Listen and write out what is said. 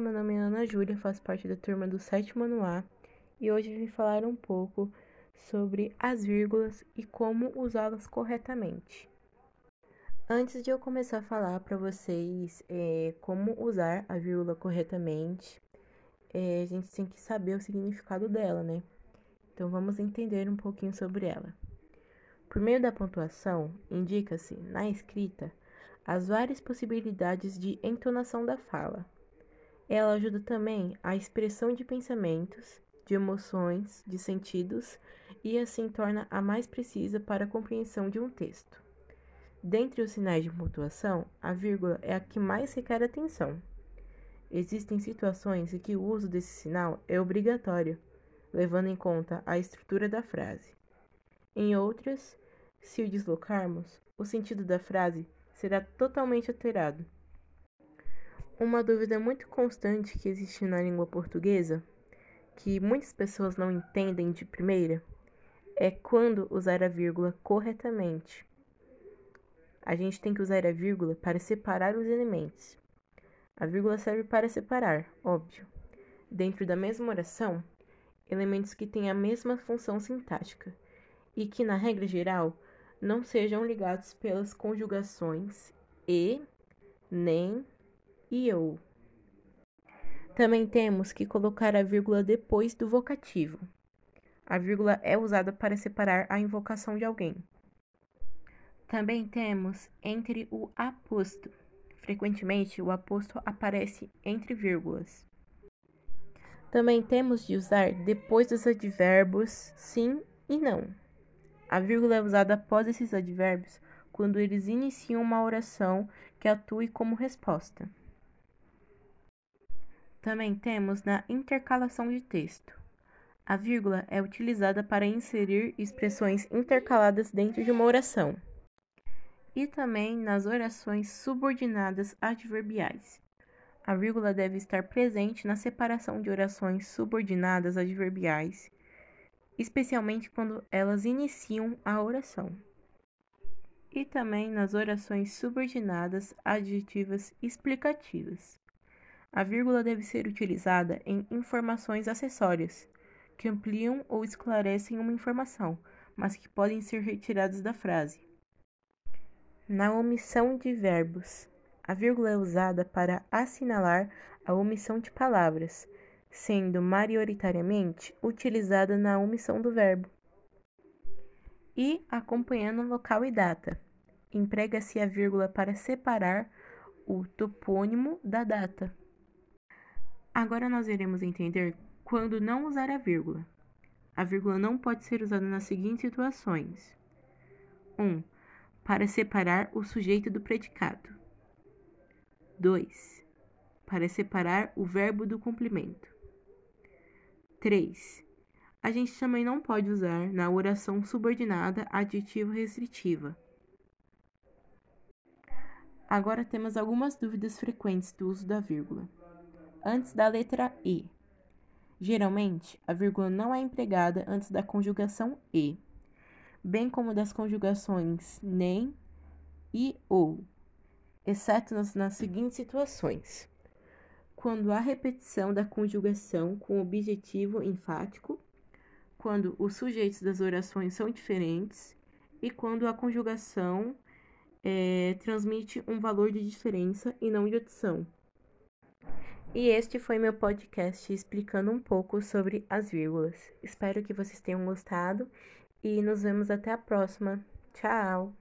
Meu nome é Ana Júlia, faço parte da turma do sétimo ano A e hoje vim falar um pouco sobre as vírgulas e como usá-las corretamente. Antes de eu começar a falar para vocês é, como usar a vírgula corretamente, é, a gente tem que saber o significado dela, né? Então vamos entender um pouquinho sobre ela. Por meio da pontuação, indica-se, na escrita, as várias possibilidades de entonação da fala ela ajuda também a expressão de pensamentos, de emoções, de sentidos e assim torna a mais precisa para a compreensão de um texto. Dentre os sinais de pontuação, a vírgula é a que mais requer atenção. Existem situações em que o uso desse sinal é obrigatório, levando em conta a estrutura da frase. Em outras, se o deslocarmos, o sentido da frase será totalmente alterado. Uma dúvida muito constante que existe na língua portuguesa, que muitas pessoas não entendem de primeira, é quando usar a vírgula corretamente. A gente tem que usar a vírgula para separar os elementos. A vírgula serve para separar, óbvio, dentro da mesma oração, elementos que têm a mesma função sintática e que, na regra geral, não sejam ligados pelas conjugações e, nem e ou. Também temos que colocar a vírgula depois do vocativo. A vírgula é usada para separar a invocação de alguém. Também temos entre o aposto. Frequentemente, o aposto aparece entre vírgulas. Também temos de usar depois dos advérbios sim e não. A vírgula é usada após esses advérbios quando eles iniciam uma oração que atue como resposta. Também temos na intercalação de texto. A vírgula é utilizada para inserir expressões intercaladas dentro de uma oração. E também nas orações subordinadas adverbiais. A vírgula deve estar presente na separação de orações subordinadas adverbiais, especialmente quando elas iniciam a oração. E também nas orações subordinadas adjetivas explicativas. A vírgula deve ser utilizada em informações acessórias, que ampliam ou esclarecem uma informação, mas que podem ser retiradas da frase. Na omissão de verbos, a vírgula é usada para assinalar a omissão de palavras, sendo maioritariamente utilizada na omissão do verbo. E acompanhando local e data, emprega-se a vírgula para separar o topônimo da data. Agora nós iremos entender quando não usar a vírgula. A vírgula não pode ser usada nas seguintes situações: 1. Um, para separar o sujeito do predicado. 2. Para separar o verbo do complemento. 3. A gente também não pode usar na oração subordinada adjetivo restritiva. Agora temos algumas dúvidas frequentes do uso da vírgula antes da letra E. Geralmente, a vírgula não é empregada antes da conjugação E, bem como das conjugações nem e ou, exceto nas, nas seguintes situações: quando há repetição da conjugação com objetivo enfático, quando os sujeitos das orações são diferentes e quando a conjugação é, transmite um valor de diferença e não de adição. E este foi meu podcast explicando um pouco sobre as vírgulas. Espero que vocês tenham gostado e nos vemos até a próxima. Tchau!